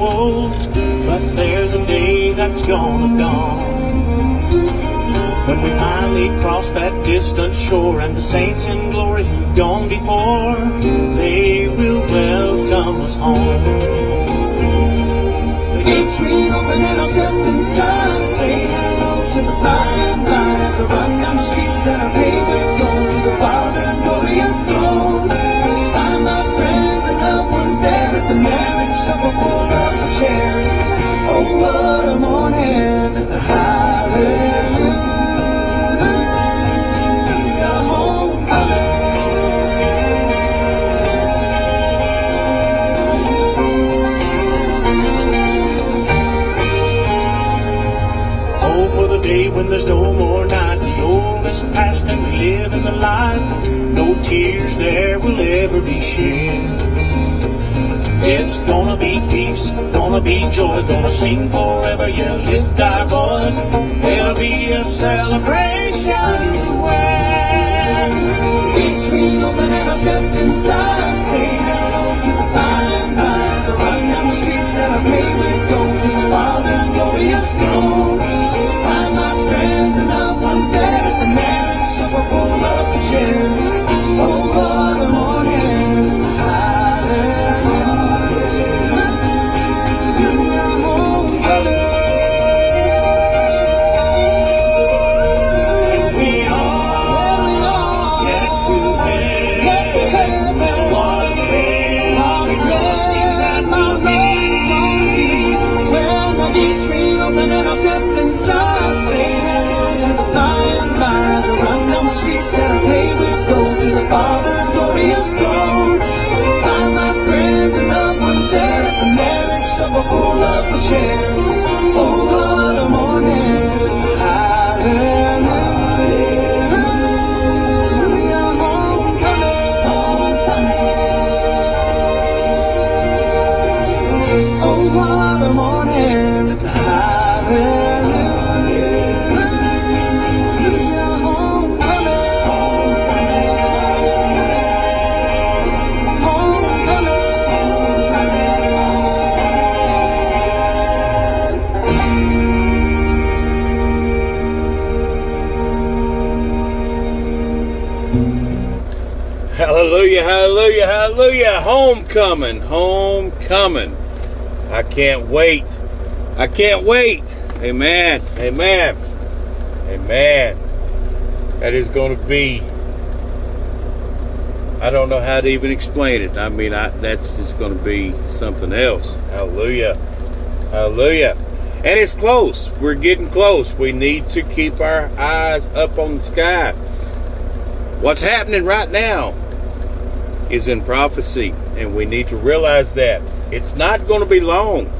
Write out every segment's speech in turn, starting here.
but there's a day that's gonna dawn. When we finally cross that distant shore and the saints in glory who've gone before, they will welcome us home. The gates day when there's no more night. The old is past and we live in the light. No tears there will ever be shed. It's gonna be peace, gonna be joy, gonna sing forever. Yeah, lift our voice. There'll be a celebration when it's open and I step inside. Say hello to the by and by run down the streets that I paved with gold to the Father's glorious throne. Inside, Homecoming, homecoming. I can't wait. I can't wait. Amen, amen, amen. That is going to be, I don't know how to even explain it. I mean, I, that's just going to be something else. Hallelujah, hallelujah. And it's close. We're getting close. We need to keep our eyes up on the sky. What's happening right now is in prophecy, and we need to realize that it's not going to be long.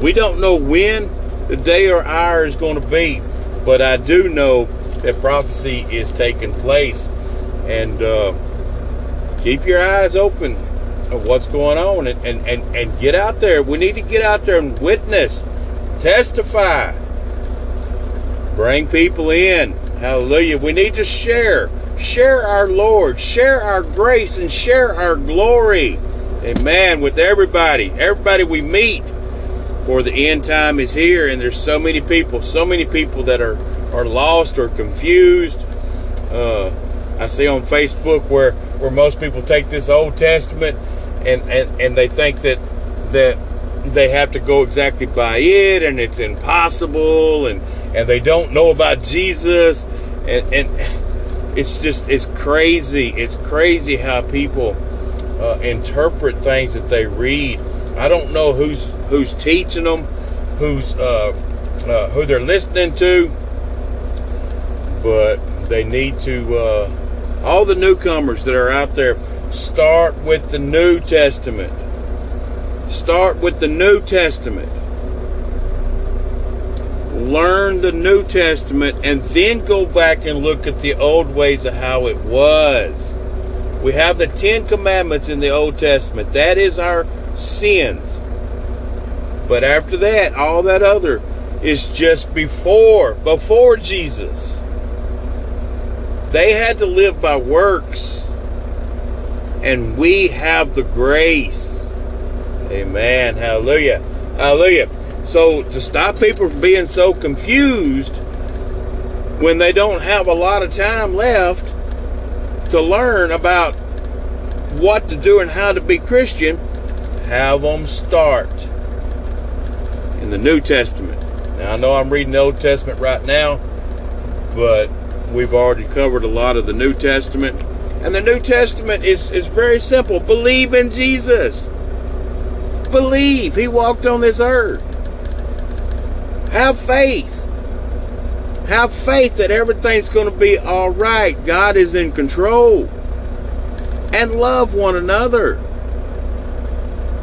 We don't know when the day or hour is going to be, but I do know that prophecy is taking place, and uh, keep your eyes open of what's going on, and, and, and, and get out there. We need to get out there and witness, testify, bring people in. Hallelujah. We need to share share our Lord, share our grace, and share our glory. Amen. With everybody, everybody we meet. For the end time is here, and there's so many people, so many people that are are lost or confused. Uh, I see on Facebook where where most people take this Old Testament and and and they think that that they have to go exactly by it, and it's impossible, and and they don't know about Jesus, and and it's just it's crazy. It's crazy how people uh, interpret things that they read. I don't know who's who's teaching them who's uh, uh, who they're listening to but they need to uh, all the newcomers that are out there start with the new testament. Start with the new testament learn the New Testament and then go back and look at the old ways of how it was. We have the Ten Commandments in the Old Testament. That is our sins. But after that, all that other is just before, before Jesus. They had to live by works. And we have the grace. Amen. Hallelujah. Hallelujah. So to stop people from being so confused when they don't have a lot of time left to learn about what to do and how to be Christian, have them start in the New Testament. Now I know I'm reading the Old Testament right now, but we've already covered a lot of the New Testament. And the New Testament is, is very simple. Believe in Jesus. Believe. He walked on this earth. Have faith. Have faith that everything's going to be all right. God is in control. And love one another.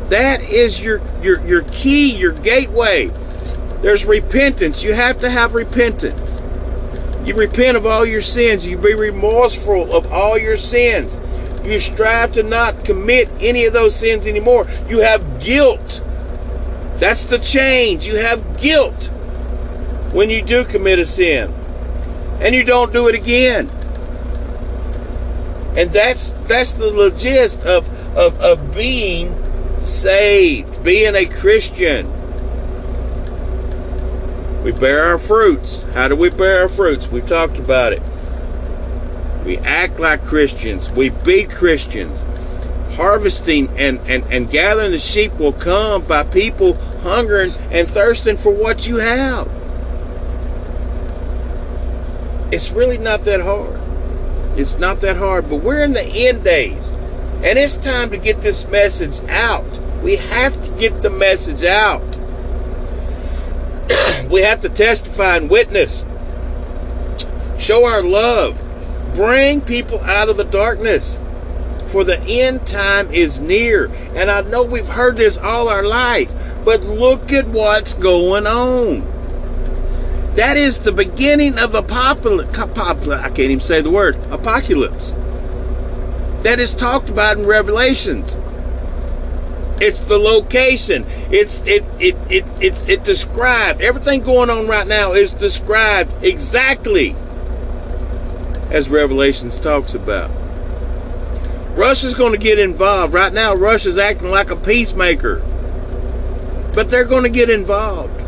That is your, your, your key, your gateway. There's repentance. You have to have repentance. You repent of all your sins. You be remorseful of all your sins. You strive to not commit any of those sins anymore. You have guilt. That's the change. You have guilt when you do commit a sin. And you don't do it again. And that's that's the gist of, of, of being saved, being a Christian. We bear our fruits. How do we bear our fruits? We've talked about it. We act like Christians. We be Christians. Harvesting and, and, and gathering the sheep will come by people hungering and thirsting for what you have. It's really not that hard. It's not that hard, but we're in the end days. And it's time to get this message out. We have to get the message out. we have to testify and witness. Show our love. Bring people out of the darkness. For the end time is near. And I know we've heard this all our life, but look at what's going on. That is the beginning of apocalypse. I can't even say the word apocalypse. That is talked about in Revelations. It's the location. It's it it it it's it described. Everything going on right now is described exactly as Revelations talks about. Russia's going to get involved. Right now, Russia's acting like a peacemaker. But they're going to get involved.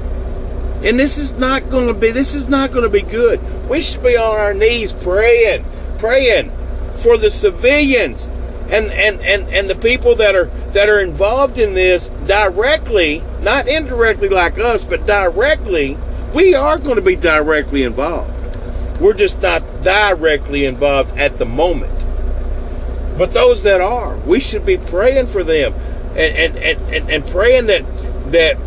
And this is not going to be this is not going to be good. We should be on our knees praying, praying for the civilians and, and, and, and the people that are that are involved in this directly, not indirectly like us, but directly, we are going to be directly involved. We're just not directly involved at the moment. But those that are, we should be praying for them and, and, and, and, praying that that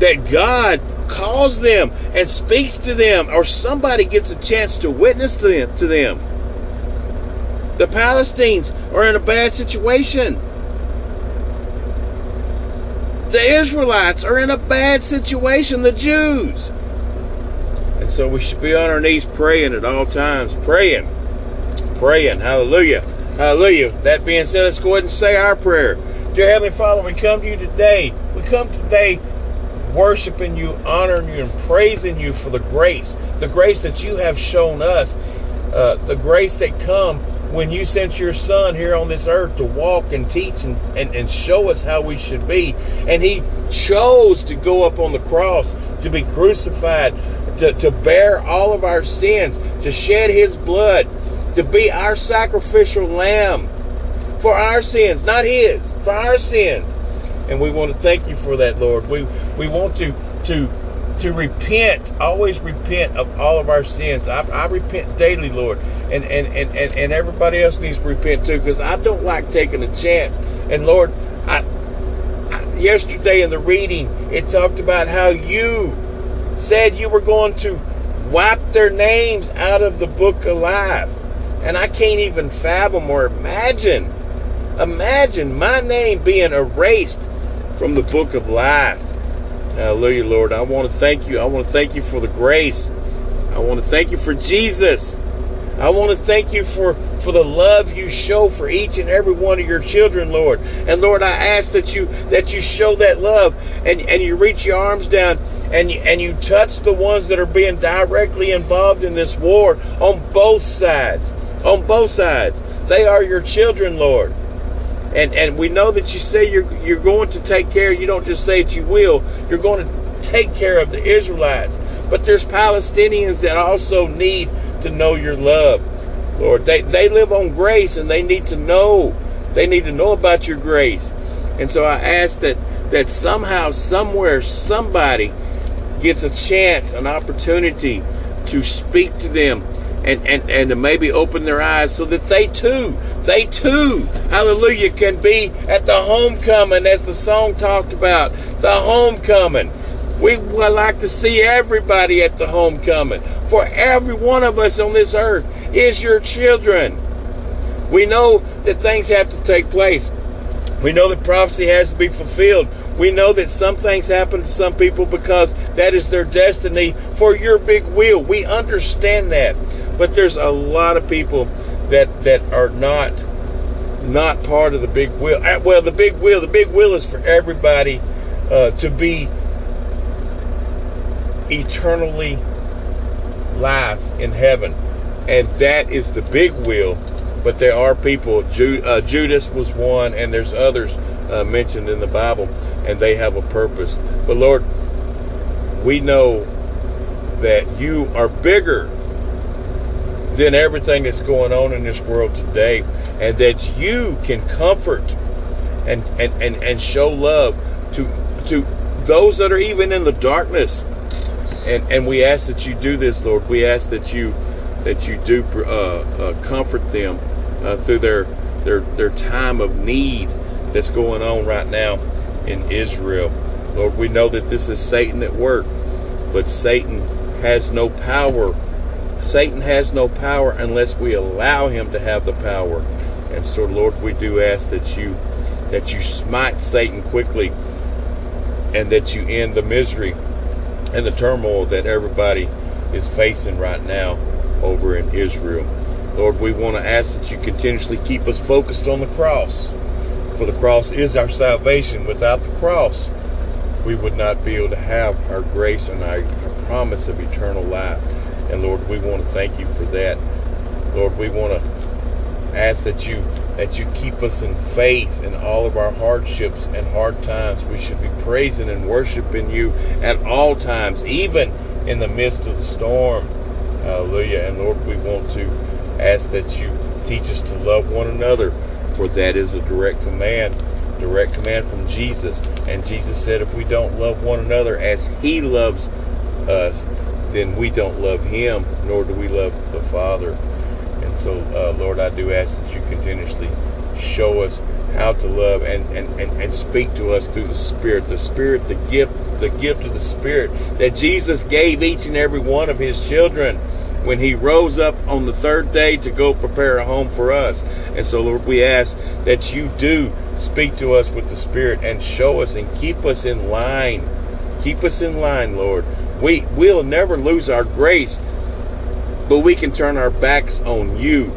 that God calls them and speaks to them or somebody gets a chance to witness to them to them. The Palestinians are in a bad situation. The Israelites are in a bad situation, the Jews. And so we should be on our knees praying at all times. Praying. Praying. Hallelujah. Hallelujah. That being said, let's go ahead and say our prayer. Dear Heavenly Father, we come to you today. We come today worshiping you, honoring you, and praising you for the grace, the grace that you have shown us, uh, the grace that come when you sent your son here on this earth to walk and teach and, and, and show us how we should be. And he chose to go up on the cross, to be crucified, to, to bear all of our sins, to shed his blood, to be our sacrificial lamb for our sins, not his, for our sins. And we want to thank you for that, Lord. We we want to to to repent, always repent of all of our sins. I, I repent daily, Lord. And, and, and, and, and everybody else needs to repent too, because I don't like taking a chance. And Lord, I, I, yesterday in the reading, it talked about how you said you were going to wipe their names out of the book of life. And I can't even fathom or imagine, imagine my name being erased from the book of life. Hallelujah, Lord. I want to thank you. I want to thank you for the grace. I want to thank you for Jesus. I want to thank you for, for the love you show for each and every one of your children, Lord. And Lord, I ask that you that you show that love and, and you reach your arms down and you, and you touch the ones that are being directly involved in this war on both sides. On both sides. They are your children, Lord. And and we know that you say you're you're going to take care. You don't just say that you will. You're going to take care of the Israelites. But there's Palestinians that also need to know your love. Lord, they, they live on grace and they need to know. They need to know about your grace. And so I ask that that somehow, somewhere, somebody gets a chance, an opportunity to speak to them and, and, and to maybe open their eyes so that they too, they too, hallelujah, can be at the homecoming as the song talked about. The homecoming. We would like to see everybody at the homecoming. For every one of us on this earth is your children. We know that things have to take place. We know that prophecy has to be fulfilled. We know that some things happen to some people because that is their destiny for your big will. We understand that. But there's a lot of people that that are not not part of the big will. Uh, well, the big will, the big will is for everybody uh, to be eternally life in heaven, and that is the big will. But there are people. Uh, Judas was one, and there's others uh, mentioned in the Bible, and they have a purpose. But Lord, we know that you are bigger than everything that's going on in this world today, and that you can comfort and and and, and show love to to those that are even in the darkness and and we ask that you do this, Lord. We ask that you that you do uh, uh, comfort them uh, through their their their time of need that's going on right now in Israel. Lord, we know that this is Satan at work, but Satan has no power. Satan has no power unless we allow him to have the power. And so, Lord, we do ask that you that you smite Satan quickly and that you end the misery and the turmoil that everybody is facing right now over in Israel. Lord, we want to ask that you continuously keep us focused on the cross. For the cross is our salvation. Without the cross, we would not be able to have our grace and our, our promise of eternal life. And Lord, we want to thank you for that. Lord, we want to ask that you that you keep us in faith in all of our hardships and hard times. We should be praising and worshiping you at all times, even in the midst of the storm. Hallelujah. And Lord, we want to ask that you teach us to love one another, for that is a direct command, direct command from Jesus. And Jesus said, if we don't love one another as He loves us, then we don't love Him, nor do we love the Father. And so, uh, Lord, I do ask that you continuously show us how to love and, and, and, and speak to us through the Spirit. The Spirit, the gift, the gift of the Spirit that Jesus gave each and every one of his children when he rose up on the third day to go prepare a home for us. And so, Lord, we ask that you do speak to us with the Spirit and show us and keep us in line. Keep us in line, Lord. We will never lose our grace but we can turn our backs on you.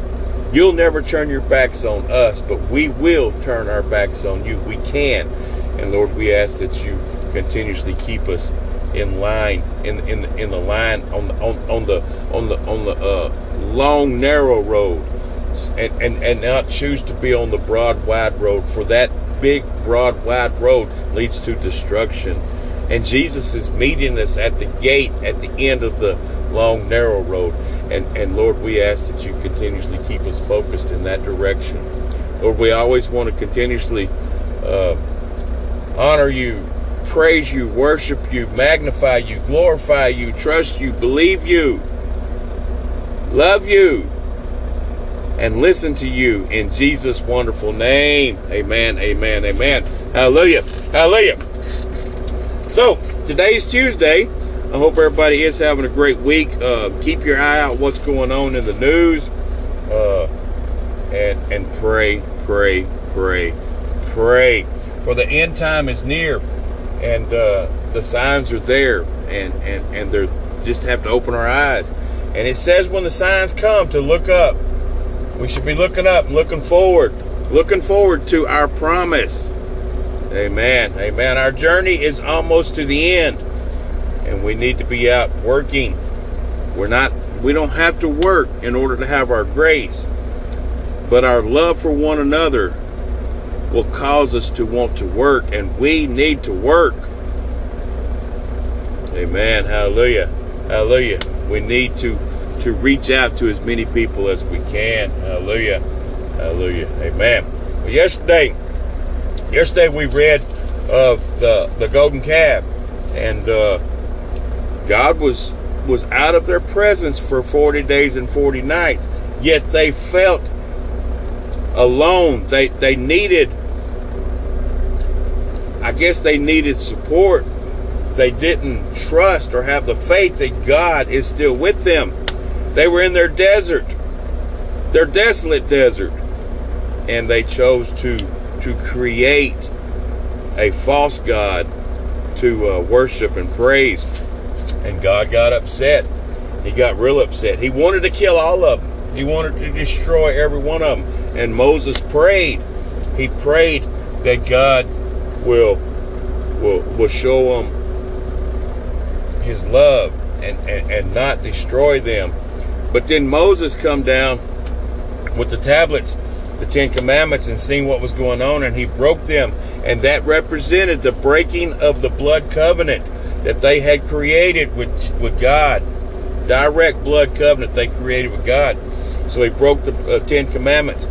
You'll never turn your backs on us, but we will turn our backs on you. We can. And Lord, we ask that you continuously keep us in line in in in the line on the on, on the on the on the uh, long narrow road and, and and not choose to be on the broad wide road for that big broad wide road leads to destruction and Jesus is meeting us at the gate at the end of the long narrow road and, and Lord, we ask that you continuously keep us focused in that direction. Lord, we always want to continuously uh, honor you, praise you, worship you, magnify you, glorify you, trust you, believe you, love you, and listen to you in Jesus' wonderful name. Amen, amen, amen. Hallelujah, hallelujah. So, today's Tuesday. I hope everybody is having a great week. Uh, keep your eye out what's going on in the news, uh, and and pray, pray, pray, pray. For the end time is near, and uh, the signs are there, and and and they just have to open our eyes. And it says when the signs come to look up. We should be looking up, looking forward, looking forward to our promise. Amen. Amen. Our journey is almost to the end and we need to be out working. We're not we don't have to work in order to have our grace. But our love for one another will cause us to want to work, and we need to work. Amen. Hallelujah. Hallelujah. We need to to reach out to as many people as we can. Hallelujah. Hallelujah. Amen. Well, yesterday, yesterday we read of the the golden calf, and uh, God was was out of their presence for 40 days and 40 nights. Yet they felt alone. They they needed I guess they needed support. They didn't trust or have the faith that God is still with them. They were in their desert, their desolate desert, and they chose to to create a false god to uh, worship and praise. And God got upset. He got real upset. He wanted to kill all of them. He wanted to destroy every one of them. And Moses prayed. He prayed that God will will will show them his love and, and, and not destroy them. But then Moses come down with the tablets, the Ten Commandments, and seen what was going on, and he broke them. And that represented the breaking of the blood covenant that they had created with, with God. Direct blood covenant they created with God. So he broke the uh, Ten Commandments.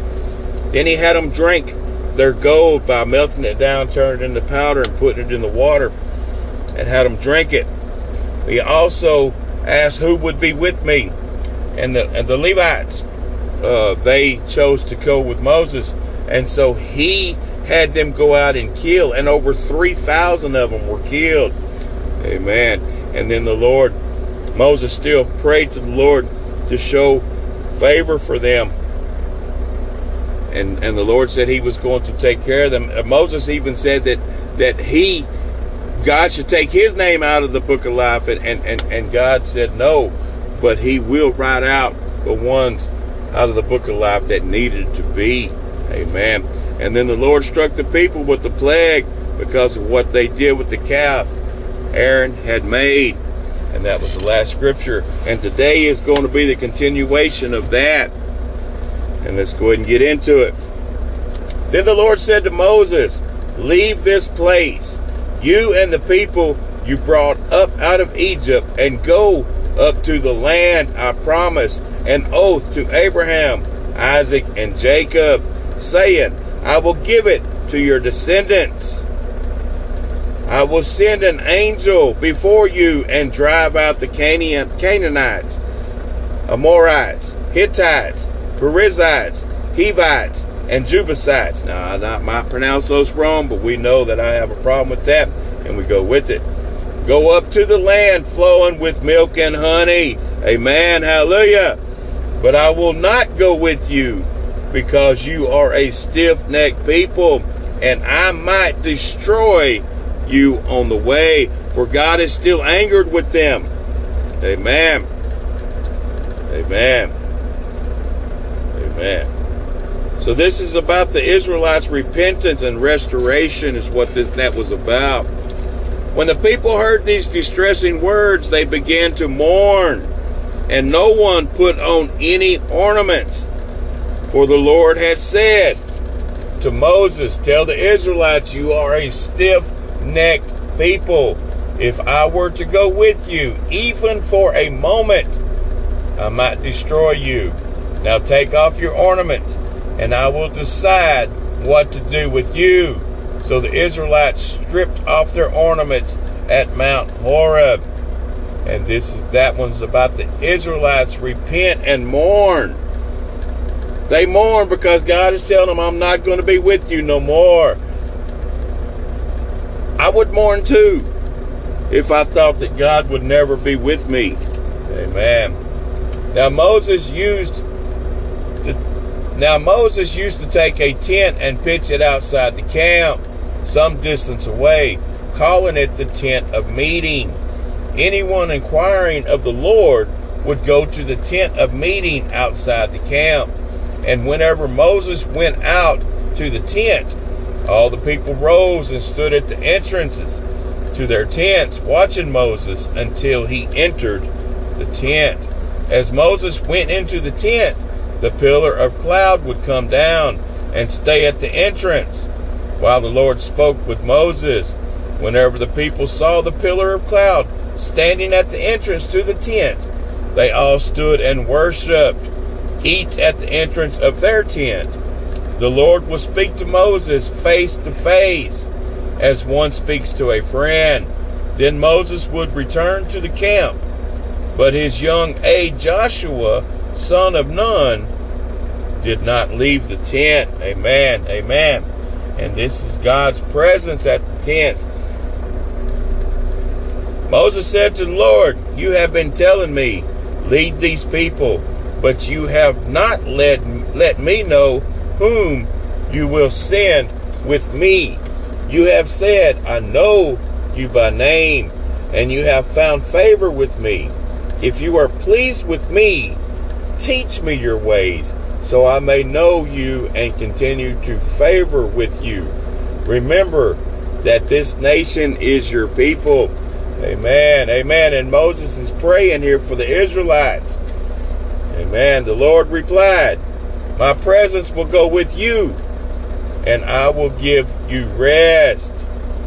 Then he had them drink their gold by melting it down, turning it into powder, and putting it in the water, and had them drink it. He also asked who would be with me, and the and the Levites, uh, they chose to go with Moses, and so he had them go out and kill, and over three thousand of them were killed. Amen. And then the Lord, Moses still prayed to the Lord to show favor for them and and the Lord said He was going to take care of them. Uh, Moses even said that that he, God, should take His name out of the book of life, and and and, and God said no, but He will write out the ones out of the book of life that needed to be. Amen. And then the Lord struck the people with the plague because of what they did with the calf Aaron had made. And that was the last scripture. And today is going to be the continuation of that. And let's go ahead and get into it. Then the Lord said to Moses, Leave this place, you and the people you brought up out of Egypt, and go up to the land I promised an oath to Abraham, Isaac, and Jacob, saying, I will give it to your descendants. I will send an angel before you and drive out the Canaanites, Amorites, Hittites, Perizzites, Hivites, and Jebusites. Now, I might pronounce those wrong, but we know that I have a problem with that, and we go with it. Go up to the land flowing with milk and honey. Amen. Hallelujah. But I will not go with you because you are a stiff necked people, and I might destroy you on the way, for God is still angered with them. Amen. Amen. Amen. So this is about the Israelites' repentance and restoration is what this, that was about. When the people heard these distressing words, they began to mourn, and no one put on any ornaments. For the Lord had said to Moses, Tell the Israelites, you are a stiff necked people. If I were to go with you, even for a moment, I might destroy you. Now take off your ornaments, and I will decide what to do with you. So the Israelites stripped off their ornaments at Mount Horeb. And this is that one's about the Israelites repent and mourn. They mourn because God is telling them, I'm not going to be with you no more. I would mourn too if I thought that God would never be with me. Amen. Now Moses used to, now Moses used to take a tent and pitch it outside the camp, some distance away, calling it the tent of meeting. Anyone inquiring of the Lord would go to the tent of meeting outside the camp. And whenever Moses went out to the tent, all the people rose and stood at the entrances to their tents, watching Moses until he entered the tent. As Moses went into the tent, the pillar of cloud would come down and stay at the entrance. while the Lord spoke with Moses. Whenever the people saw the pillar of cloud standing at the entrance to the tent, they all stood and worshipped, each at the entrance of their tent. The Lord will speak to Moses face to face, as one speaks to a friend. Then Moses would return to the camp. But his young aide Joshua, son of Nun, did not leave the tent. Amen. Amen. And this is God's presence at the tent. Moses said to the Lord, You have been telling me, lead these people, but you have not let, let me know whom you will send with me. You have said, I know you by name, and you have found favor with me. If you are pleased with me, teach me your ways, so I may know you and continue to favor with you. Remember that this nation is your people. Amen. Amen. And Moses is praying here for the Israelites. Amen. The Lord replied, My presence will go with you, and I will give you rest.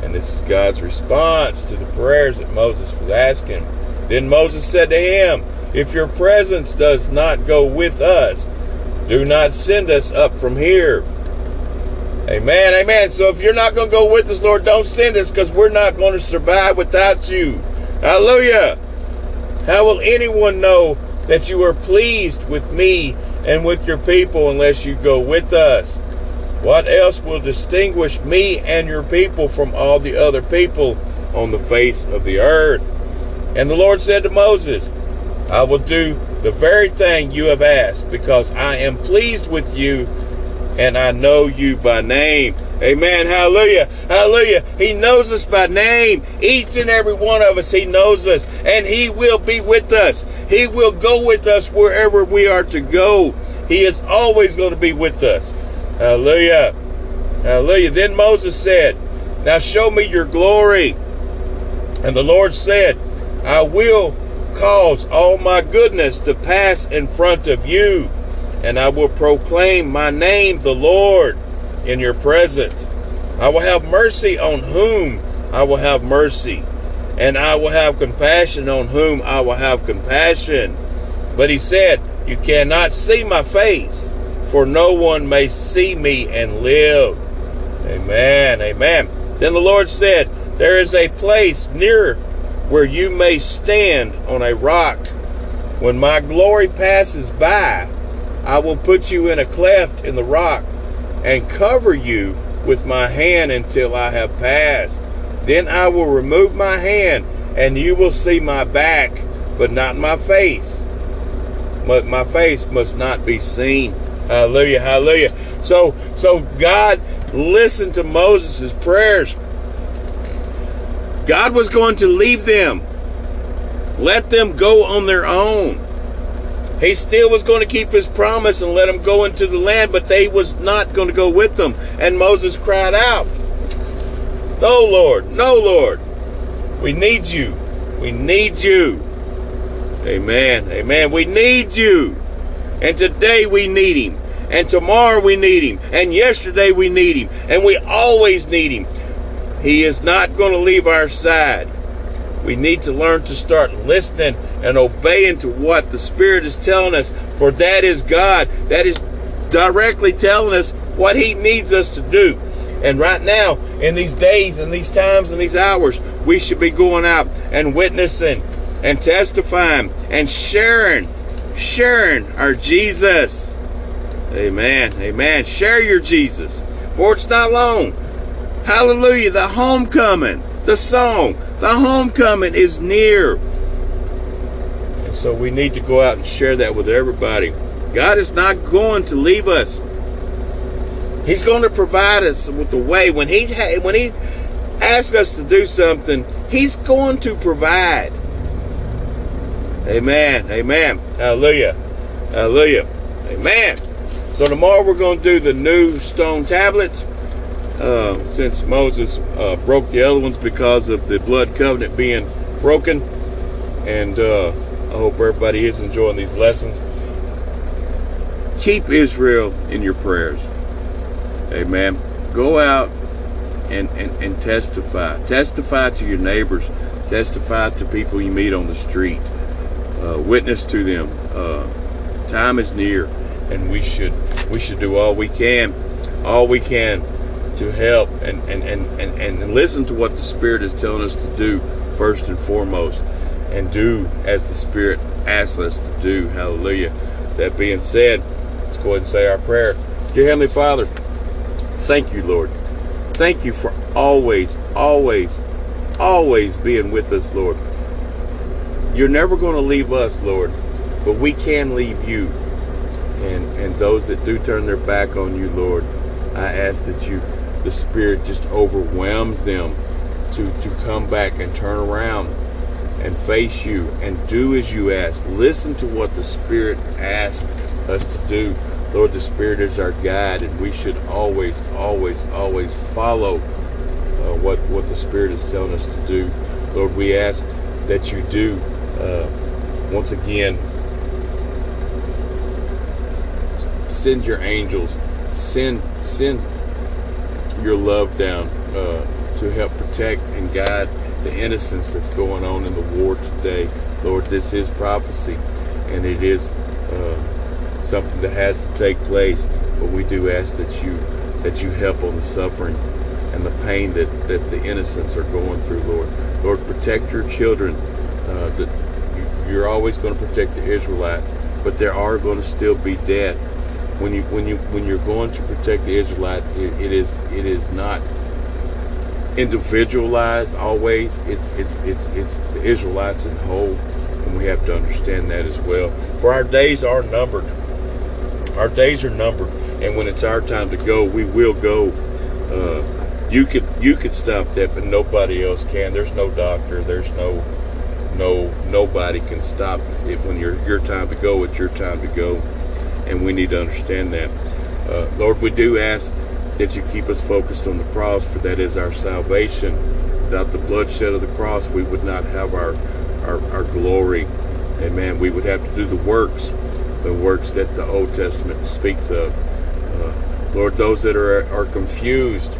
And this is God's response to the prayers that Moses was asking. Then Moses said to him, If your presence does not go with us, do not send us up from here. Amen, amen. So if you're not going to go with us, Lord, don't send us because we're not going to survive without you. Hallelujah. How will anyone know that you are pleased with me and with your people unless you go with us? What else will distinguish me and your people from all the other people on the face of the earth? And the Lord said to Moses, I will do the very thing you have asked because I am pleased with you and I know you by name. Amen. Hallelujah. Hallelujah. He knows us by name. Each and every one of us, He knows us. And He will be with us. He will go with us wherever we are to go. He is always going to be with us. Hallelujah. Hallelujah. Then Moses said, Now show me your glory. And the Lord said, I will cause all my goodness to pass in front of you and I will proclaim my name, the Lord, in your presence. I will have mercy on whom I will have mercy, and I will have compassion on whom I will have compassion. But he said, You cannot see my face, for no one may see me and live. Amen. Amen. Then the Lord said, There is a place near where you may stand on a rock. When my glory passes by, I will put you in a cleft in the rock and cover you with my hand until I have passed. Then I will remove my hand, and you will see my back, but not my face. But my face must not be seen. Hallelujah, hallelujah. So, so God listened to Moses' prayers. God was going to leave them, let them go on their own. He still was going to keep his promise and let them go into the land, but they was not going to go with them. And Moses cried out, No, Lord, no, Lord. We need you. We need you. Amen. Amen. We need you. And today we need him. And tomorrow we need him. And yesterday we need him. And we always need him. He is not going to leave our side. We need to learn to start listening and obeying to what the Spirit is telling us, for that is God. That is directly telling us what He needs us to do. And right now, in these days and these times and these hours, we should be going out and witnessing and testifying and sharing, sharing our Jesus. Amen. Amen. Share your Jesus. For it's not long. Hallelujah. The homecoming, the song, the homecoming is near. So we need to go out and share that with everybody. God is not going to leave us. He's going to provide us with the way. When he when he asks us to do something, he's going to provide. Amen. Amen. Hallelujah. Hallelujah. Amen. So tomorrow we're going to do the new stone tablets. Uh, since Moses uh, broke the other ones because of the blood covenant being broken. And uh, I hope everybody is enjoying these lessons. Keep Israel in your prayers. Amen. Go out and, and, and testify. Testify to your neighbors. Testify to people you meet on the street. Uh, witness to them. Uh, time is near, and we should we should do all we can, all we can to help and, and, and, and, and listen to what the Spirit is telling us to do first and foremost, and do as the Spirit asks us to do. Hallelujah. That being said, let's go ahead and say our prayer. Dear Heavenly Father, thank you, Lord. Thank you for always, always, always being with us, Lord. You're never going to leave us, Lord, but we can leave you. And and those that do turn their back on you, Lord, I ask that you the spirit just overwhelms them to to come back and turn around and face you and do as you ask. Listen to what the spirit asks us to do. Lord, the Spirit is our guide, and we should always, always, always follow uh, what what the Spirit is telling us to do. Lord, we ask that you do uh, once again send your angels, send send your love down uh, to help protect and guide the innocence that's going on in the war today. Lord, this is prophecy, and it is. Uh, something that has to take place. But we do ask that you that you help on the suffering and the pain that, that the innocents are going through, Lord. Lord, protect your children. Uh, that you're always going to protect the Israelites, but there are going to still be death. When you when you when you're going to protect the Israelite, it, it is it is not individualized always. It's it's it's it's the Israelites in whole, and we have to understand that as well. For our days are numbered. Our days are numbered, and when it's our time to go, we will go. Uh, you could you could stop that, but nobody else can. There's no doctor. There's no no nobody can stop it when you're your time to go. It's your time to go, and we need to understand that. Uh, Lord, we do ask that you keep us focused on the cross, for that is our salvation. Without the bloodshed of the cross, we would not have our our, our glory. Amen. We would have to do the works the works that the Old Testament speaks of. Uh, Lord, those that are, are confused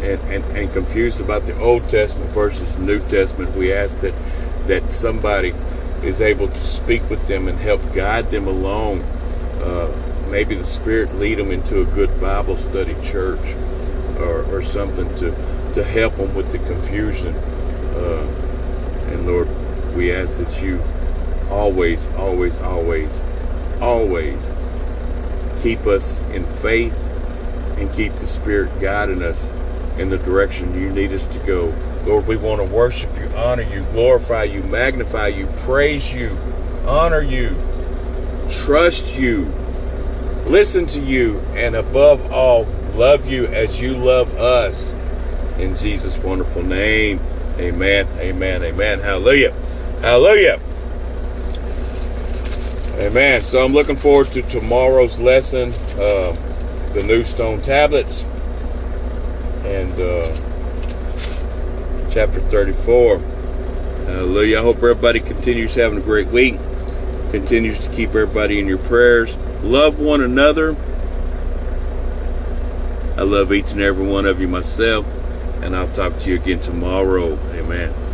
and, and, and confused about the Old Testament versus the New Testament, we ask that, that somebody is able to speak with them and help guide them along. Uh, maybe the Spirit lead them into a good Bible study church or, or something to, to help them with the confusion. Uh, and Lord, we ask that you always, always, always always keep us in faith and keep the Spirit guiding us in the direction you need us to go. Lord, we want to worship you, honor you, glorify you, magnify you, praise you, honor you, trust you, listen to you, and above all, love you as you love us. In Jesus' wonderful name, amen, amen, amen. Hallelujah. Hallelujah. Amen. So I'm looking forward to tomorrow's lesson, uh, the new stone tablets, and uh, chapter 34. Hallelujah. I hope everybody continues having a great week, continues to keep everybody in your prayers. Love one another. I love each and every one of you myself, and I'll talk to you again tomorrow. Amen.